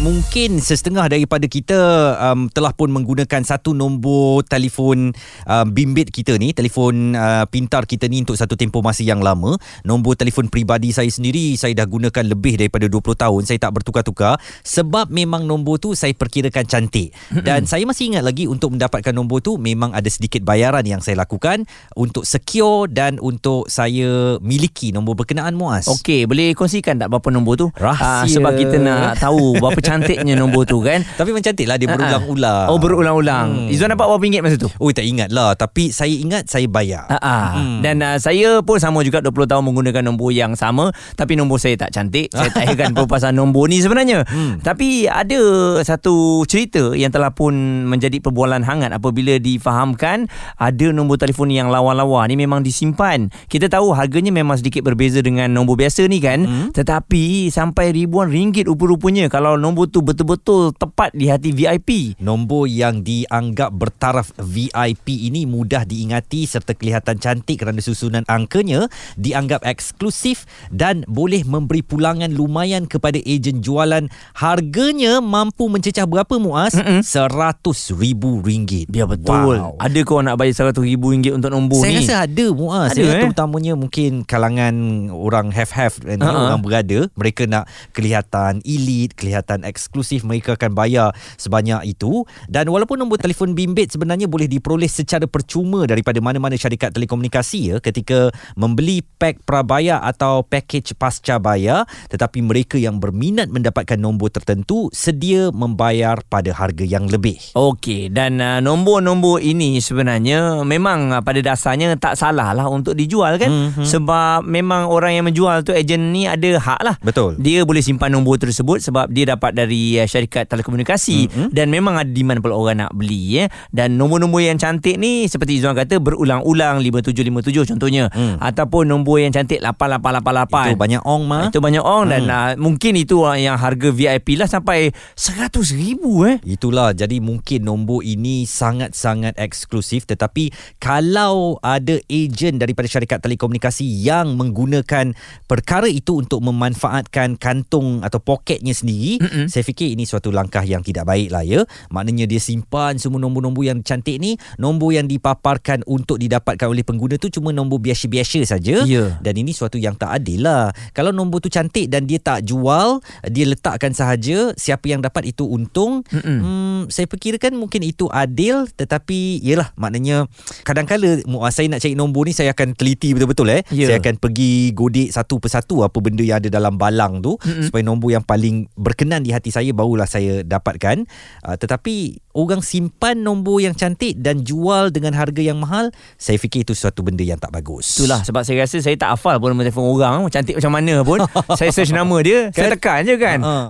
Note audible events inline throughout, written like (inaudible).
mungkin setengah daripada kita um, telah pun menggunakan satu nombor telefon um, bimbit kita ni, telefon uh, pintar kita ni untuk satu tempoh masa yang lama. Nombor telefon peribadi saya sendiri saya dah gunakan lebih daripada 20 tahun. Saya tak bertukar-tukar sebab memang nombor tu saya perkirakan cantik. Dan saya masih ingat lagi untuk mendapatkan nombor tu memang ada sedikit bayaran yang saya lakukan untuk secure dan untuk saya miliki nombor berkenaan Muaz. Okey, boleh kongsikan tak berapa nombor tu? Rahsia. Ah, sebab kita nak tahu berapa (laughs) cantiknya nombor tu kan. (laughs) Tapi macam cantik lah dia berulang-ulang. Oh berulang-ulang. Hmm. Izzuan dapat berapa ringgit masa tu? Oh tak ingat lah Tapi saya ingat saya bayar. Hmm. Dan uh, saya pun sama juga 20 tahun menggunakan nombor yang sama tapi nombor saya tak cantik. (laughs) Saya tak heran perpasan nombor ni sebenarnya. Hmm. Tapi ada satu cerita yang telah pun menjadi perbualan hangat apabila difahamkan ada nombor telefon yang lawa-lawa ni memang disimpan. Kita tahu harganya memang sedikit berbeza dengan nombor biasa ni kan. Hmm. Tetapi sampai ribuan ringgit rupa-rupanya kalau nombor tu betul-betul tepat di hati VIP. Nombor yang dianggap bertaraf VIP ini mudah diingati serta kelihatan cantik kerana susunan angkanya dianggap eksklusif dan boleh memberi pulangan lumayan kepada ejen jualan. Harganya mampu mencecah berapa Muaz? Seratus ribu ringgit. Ya betul. Wow. Ada kau nak bayar RM100,000 ringgit untuk nombor Saya ni? rasa ada Muaz Ada, ya, eh? Terutamanya mungkin kalangan orang have-have uh-huh. Ha-ha. Orang berada Mereka nak kelihatan elite Kelihatan eksklusif Mereka akan bayar sebanyak itu Dan walaupun nombor telefon bimbit Sebenarnya boleh diperoleh secara percuma Daripada mana-mana syarikat telekomunikasi ya Ketika membeli pack prabayar Atau package pasca bayar Tetapi mereka yang berminat mendapatkan nombor tertentu Sedia membayar pada harga yang lebih Okey dan uh, nombor-nombor ini sebenarnya memang uh, pada dasarnya tak salah lah untuk dijual kan Mhm. sebab memang orang yang menjual tu ejen ni ada hak lah Betul. dia boleh simpan nombor tersebut sebab dia dapat dari uh, syarikat telekomunikasi. Mhm. dan memang ada demand pula orang nak beli ya dan nombor-nombor yang cantik ni seperti Izzuan kata berulang-ulang 5757 contohnya. Hmm. ataupun nombor yang cantik 8888 Itu banyak ong mah itu banyak orang dan uh, mungkin itu uh, yang harga VIP lah sampai 100 ribu eh. Itulah. Jadi mungkin nombor ini sangat-sangat eksklusif. Tetapi kalau ada ejen daripada syarikat telekomunikasi yang menggunakan perkara itu untuk memanfaatkan kantung atau poketnya sendiri Mm-mm. Saya fikir ini suatu langkah yang tidak baik lah ya maknanya dia simpan semua nombor-nombor yang cantik ni nombor yang dipaparkan untuk didapatkan oleh pengguna tu cuma nombor biasa-biasa saja Ya. dan ini suatu yang tak adil lah kalau nombor tu cantik dan dia tak jual dia letakkan sahaja siapa yang dapat itu untung Mm-mm. Hmm, saya perkirakan mungkin itu adil tetapi yalah maknanya kadang-kala muas saya nak cari nombor ni saya akan teliti betul-betul eh. Ya. Saya akan pergi godik satu persatu apa benda yang ada dalam balang tu Mm-mm. supaya nombor yang paling berkenan di hati saya barulah saya dapatkan. Uh, tetapi orang simpan nombor yang cantik dan jual dengan harga yang mahal, saya fikir itu suatu benda yang tak bagus. Itulah sebab saya rasa saya tak hafal pun nombor telefon orang cantik macam mana pun. (laughs) saya search nama dia, saya Kan? tekan je kan. Uh,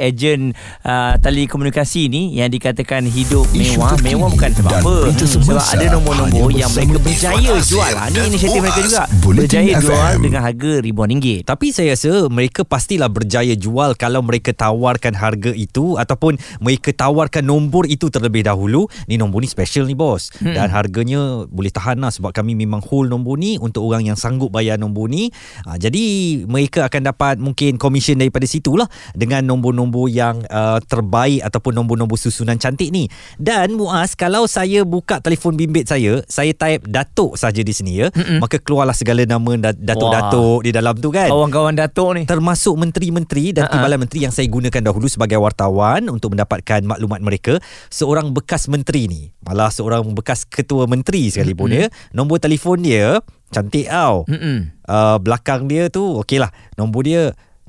Ejen uh, telekomunikasi ni yang dikatakan hidup Isu mewah, terkini mewah bukan sebab dan apa. Sebab ada nombor-nombor yang mereka berjaya jual. Ha, ni inisiatif mereka juga. Bulletin Berjaya jual dengan harga ribuan ringgit. Tapi saya rasa mereka pastilah berjaya jual kalau mereka tawarkan harga itu ataupun mereka tawarkan nombor itu terlebih dahulu. Ni nombor ni special ni bos. Hmm. Dan harganya boleh tahan lah sebab kami memang hold nombor ni untuk orang yang sanggup bayar nombor ni. Ha, jadi mereka akan dapat mungkin komisen daripada situlah dengan nombor-nombor yang uh, terbaik ataupun nombor-nombor susunan cantik ni. Dan Muaz, kalau saya buka telefon bimbit saya, saya type Datuk saja di sini ya, Mm-mm. maka keluarlah segala nama da- datuk-datuk di dalam tu kan Kawan-kawan Datuk ni. termasuk menteri-menteri dan Ha-ha. timbalan menteri yang saya gunakan dahulu sebagai wartawan untuk mendapatkan maklumat mereka seorang bekas menteri ni malah seorang bekas ketua menteri sekalipun ya nombor telefon dia cantik tau Mm-mm. uh, belakang dia tu okeylah nombor dia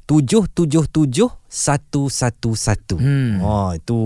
777 111. Hmm. Oh itu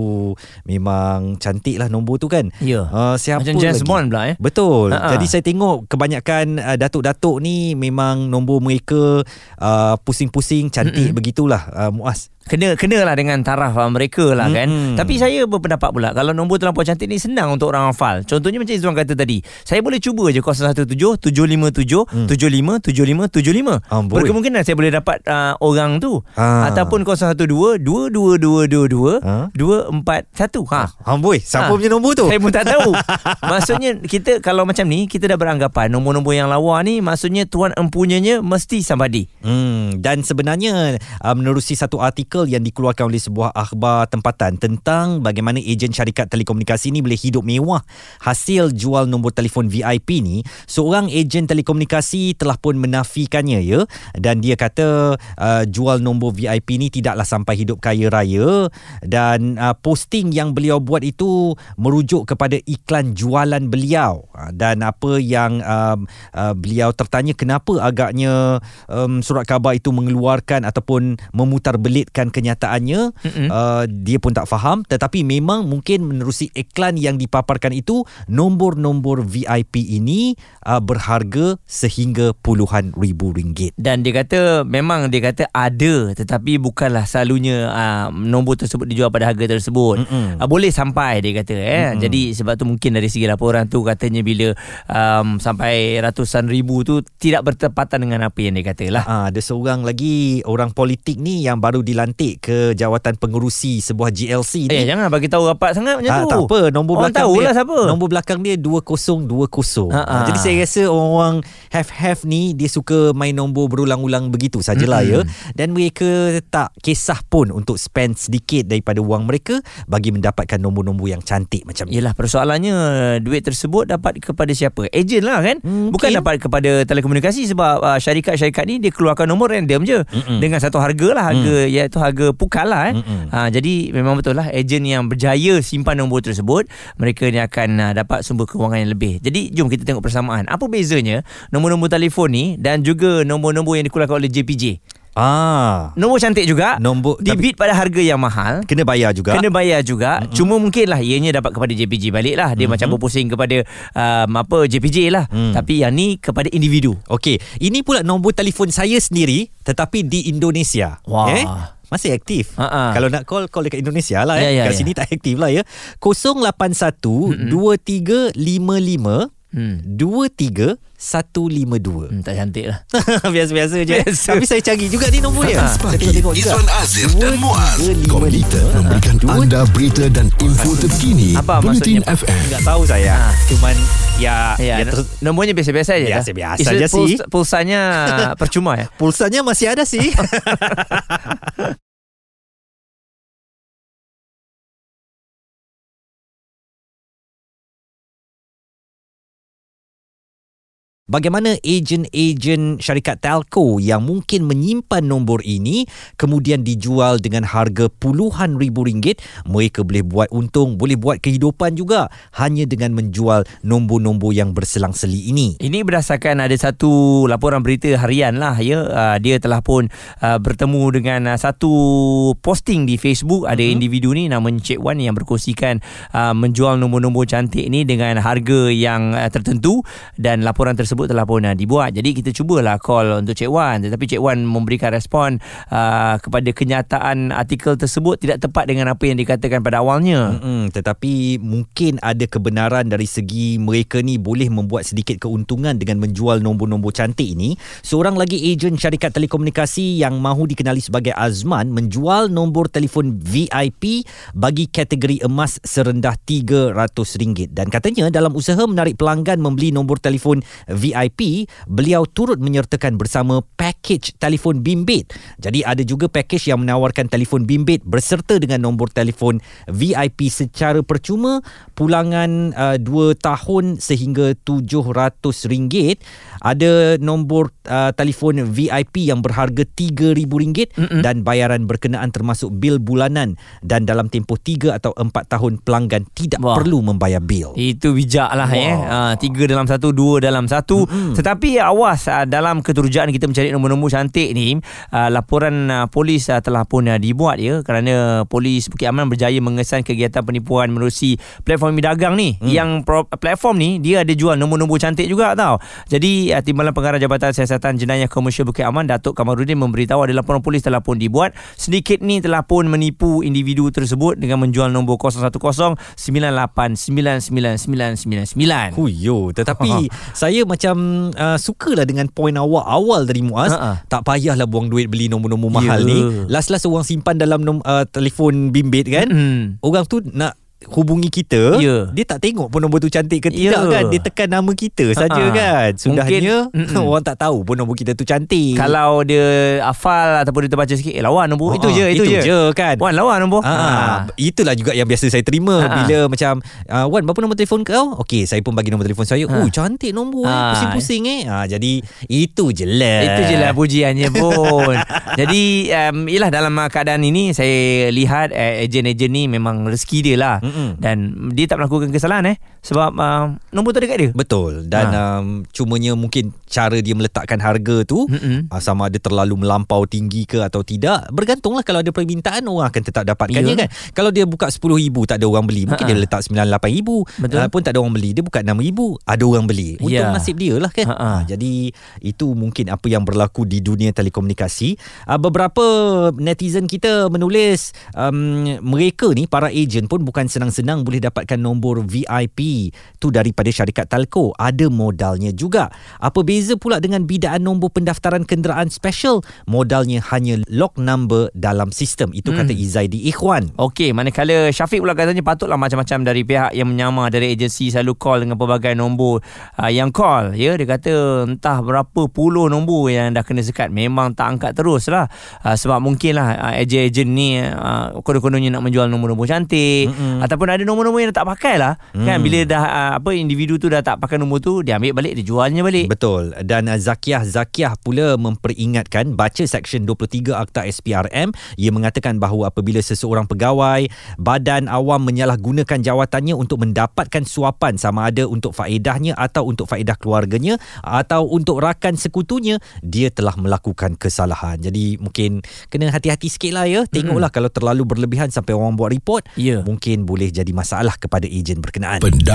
memang cantik lah nombor tu kan. Ya. Uh, siapa Macam James lagi? Bond pula eh. Betul. Ha-ha. Jadi saya tengok kebanyakan uh, datuk-datuk ni memang nombor mereka uh, pusing-pusing cantik Mm-mm. begitulah uh, Muaz. Kena kenalah dengan taraf uh, mereka lah kan. Mm-mm. Tapi saya berpendapat pula kalau nombor terlampau cantik ni senang untuk orang hafal. Contohnya macam Izzuan kata tadi. Saya boleh cuba je 017 757 75 75 75. Ah. Berkemungkinan saya boleh dapat uh, orang tu. Ah. Ataupun 017 012 22222 Ha? 241. Ha. Amboi, siapa Ha. punya nombor tu? Saya pun tak tahu. (laughs) maksudnya kita kalau macam ni kita dah beranggapan nombor-nombor yang lawa ni maksudnya tuan empunyanya mesti somebody. Hmm, dan sebenarnya uh, menerusi satu artikel yang dikeluarkan oleh sebuah akhbar tempatan tentang bagaimana ejen syarikat telekomunikasi ni boleh hidup mewah hasil jual nombor telefon VIP ni, seorang ejen telekomunikasi telah pun menafikannya ya dan dia kata uh, jual nombor VIP ni tidaklah sampai hidup kaya raya dan uh, posting yang beliau buat itu merujuk kepada iklan jualan beliau. Uh, dan apa yang um, uh, beliau tertanya kenapa agaknya um, surat khabar itu mengeluarkan ataupun memutarbelitkan kenyataannya uh, dia pun tak faham. Tetapi memang mungkin menerusi iklan yang dipaparkan itu nombor-nombor VIP ini uh, berharga sehingga puluhan ribu ringgit. Dan dia kata memang dia kata ada tetapi bukanlah selalunya uh, nombor tersebut dijual pada harga tersebut. Mm-mm. Uh, boleh sampai dia kata eh. Mm-mm. Jadi sebab tu mungkin dari segi laporan tu katanya bila um, sampai ratusan ribu tu tidak bertepatan dengan apa yang dia kata lah. Ah, ada seorang lagi orang politik ni yang baru dilantik ke jawatan pengerusi sebuah GLC ni. Eh jangan bagi tahu rapat sangat macam Ah, tu. tak apa Nombor Orang belakang dia siapa. Nombor belakang dia 2020 Ha, ha. Jadi saya rasa Orang have-have ni Dia suka main nombor Berulang-ulang begitu sajalah Mm-mm. ya Dan mereka Tak kisah pun Untuk spend sedikit Daripada wang mereka Bagi mendapatkan nombor-nombor yang cantik Macam ni Yelah persoalannya duit tersebut dapat kepada siapa? Ejen lah kan? Mungkin. Bukan dapat kepada telekomunikasi sebab uh, syarikat-syarikat ni dia keluarkan nombor random je Mm-mm. dengan satu harga lah harga iaitu harga pukal lah eh. Mm-mm. Ha, jadi memang betul lah ejen yang berjaya simpan nombor tersebut mereka ni akan uh, dapat sumber kewangan yang lebih. Jadi jom kita tengok persamaan. Apa bezanya nombor-nombor telefon ni dan juga nombor-nombor yang dikeluarkan oleh JPJ? Ah, Nombor cantik juga. Nombor- debit pada harga yang mahal. Kena bayar juga Kena bayar juga mm-hmm. Cuma mungkin lah Ianya dapat kepada JPJ balik lah Dia mm-hmm. macam berpusing kepada um, Apa JPJ lah Mm. Tapi yang ni Kepada individu Okey, ini pula nombor telefon saya sendiri tetapi di Indonesia. Wah. Eh? Masih aktif. Ha-ha. Kalau nak call call dekat Indonesia lah Ya, eh. ya, Kat ya. sini tak aktif lah ya. 081 2355 hmm. 23152. hmm. Tak cantik lah (laughs) Biasa-biasa je. Biasa. Tapi saya cari juga ni nombor dia. Trans Saya Pagi tengok-tengok juga. Izwan Azir dan Muaz 2355. Komunikasi memberikan Dua- anda berita dan info terkini Apa Bulletin maksudnya? FM Tak tahu saya. Ha. Cuman ya, Ya, ya terus Nombornya biasa-biasa je lah. Biasa-biasa je sih. puls- Pulsanya (laughs) percuma ya pulsanya masih ada sih. (laughs) Bagaimana ejen-ejen syarikat telco yang mungkin menyimpan nombor ini kemudian dijual dengan harga puluhan ribu ringgit, mereka boleh buat untung, boleh buat kehidupan juga hanya dengan menjual nombor-nombor yang berselang-seli ini. Ini berdasarkan ada satu laporan berita harian lah ya. Uh, dia telah pun uh, bertemu dengan uh, satu posting di Facebook ada mm-hmm. individu ni namanya Cik Wan yang berkongsikan uh, menjual nombor-nombor cantik ni dengan harga yang uh, tertentu dan laporan tersebut telah pun uh, dibuat. Jadi kita cubalah call untuk Cik Wan tetapi Cik Wan memberikan respon uh, kepada kenyataan artikel tersebut tidak tepat dengan apa yang dikatakan pada awalnya. Mm-mm, tetapi mungkin ada kebenaran dari segi mereka ni boleh membuat sedikit keuntungan dengan menjual nombor-nombor cantik ini. Seorang lagi ejen syarikat telekomunikasi yang mahu dikenali sebagai Azman menjual nombor telefon VIP bagi kategori emas serendah RM300 dan katanya dalam usaha menarik pelanggan membeli nombor telefon VIP, beliau turut menyertakan bersama pakej telefon bimbit. Jadi ada juga pakej yang menawarkan telefon bimbit berserta dengan nombor telefon VIP secara percuma pulangan uh, 2 tahun sehingga RM700 ada nombor uh, telefon VIP yang berharga RM3,000 Mm-mm. dan bayaran berkenaan termasuk bil bulanan dan dalam tempoh 3 atau 4 tahun pelanggan tidak Wah. perlu membayar bil. Itu bijak lah Wow. ya. Uh, tiga dalam satu, dua dalam satu. Mm-mm. Tetapi awas uh, dalam keterujaan kita mencari nombor-nombor cantik ni, uh, laporan uh, polis uh, telah pun uh, dibuat ya kerana polis Bukit Aman berjaya mengesan kegiatan penipuan menerusi platform dagang ni. Hmm. Yang pro- platform ni dia ada jual nombor-nombor cantik juga tau. Jadi Timbalan Pengarah Jabatan Siasatan Jenayah Komersial Bukit Aman Datuk Kamarudin memberitahu ada laporan polis telah pun dibuat. Sedikit ni telah pun menipu individu tersebut dengan menjual nombor 010 98999999. Huyo, tetapi (laughs) saya macam uh, sukalah dengan poin awak awal tadi Muaz. Ha-ha. Tak payahlah buang duit beli nombor-nombor mahal Ya. ni. Last-last orang simpan dalam nom, uh, telefon bimbit kan. Hmm. Orang tu nak hubungi kita Ya. dia tak tengok pun nombor tu cantik ke tidak Ya. kan dia tekan nama kita saja Ha-ha. kan sudahnya Mungkin- (laughs) Mm-mm. orang tak tahu pun nombor kita tu cantik Kalau dia hafal ataupun dia terbaca sikit, eh lawan nombor. itu Ah, je, itu, itu je. je kan. Wan lawan nombor. Ah, itulah juga yang biasa saya terima Ha. bila macam uh, Wan berapa nombor telefon kau? Okey, saya pun bagi nombor telefon saya. Ha. Oh, cantik nombor eh. Ha. Pusing-pusing eh. Ah, jadi itu je lah. Itu je lah pujiannya pun (laughs) Jadi um, Yelah dalam uh, keadaan ini Saya lihat uh, Ejen-ejen ni Memang rezeki dia lah Mm-mm. Dan dia tak melakukan kesalahan eh Sebab uh, Nombor tu ada kat dia Betul Dan Ha. um, cumanya mungkin cara dia meletakkan harga tu Mm-mm. uh, sama ada terlalu melampau tinggi ke atau tidak bergantunglah kalau ada permintaan orang akan tetap dapatkannya Ya. kan. Kalau dia buka 10,000 tak ada orang beli mungkin Ha-ha. dia letak 98,000 Betul. uh, pun tak ada orang beli dia buka 6,000 ada orang beli. Untung Ya. nasib dia lah kan. Uh, jadi itu mungkin apa yang berlaku di dunia telekomunikasi. Uh, beberapa netizen kita menulis um, mereka ni para ejen pun bukan senang-senang boleh dapatkan nombor VIP tu daripada syarikat telco. Ada modalnya juga. Apa beza pula dengan bidaan nombor pendaftaran kenderaan special? Modalnya hanya lock number dalam sistem. Itu kata Izaidi Ikhwan. Okey, manakala Syafiq pula katanya patutlah macam-macam dari pihak yang menyamar dari agensi selalu call dengan pelbagai nombor uh, yang call. Ya, dia kata entah berapa puluh nombor yang dah kena sekat. Memang tak angkat terus lah. Uh, sebab mungkinlah uh, ejen-ejen ni uh, konon-kononnya nak menjual nombor-nombor cantik Mm-mm. ataupun ada nombor-nombor yang tak pakai lah. Kan Mm. bila dah uh, apa individu tu dah tak pakai nombor tu, dia ambil balik, dia jualnya balik. Betul. Dan uh, Zakiah Zakiah pula memperingatkan baca Seksyen 23 Akta SPRM ia mengatakan bahawa apabila seseorang pegawai badan awam menyalahgunakan jawatannya untuk mendapatkan suapan sama ada untuk faedahnya atau untuk faedah keluarganya atau untuk rakan sekutunya dia telah melakukan kesalahan. Jadi mungkin kena hati-hati sikit lah ya. Tengoklah kalau terlalu berlebihan sampai orang buat report Ya. mungkin boleh jadi masalah kepada ejen berkenaan.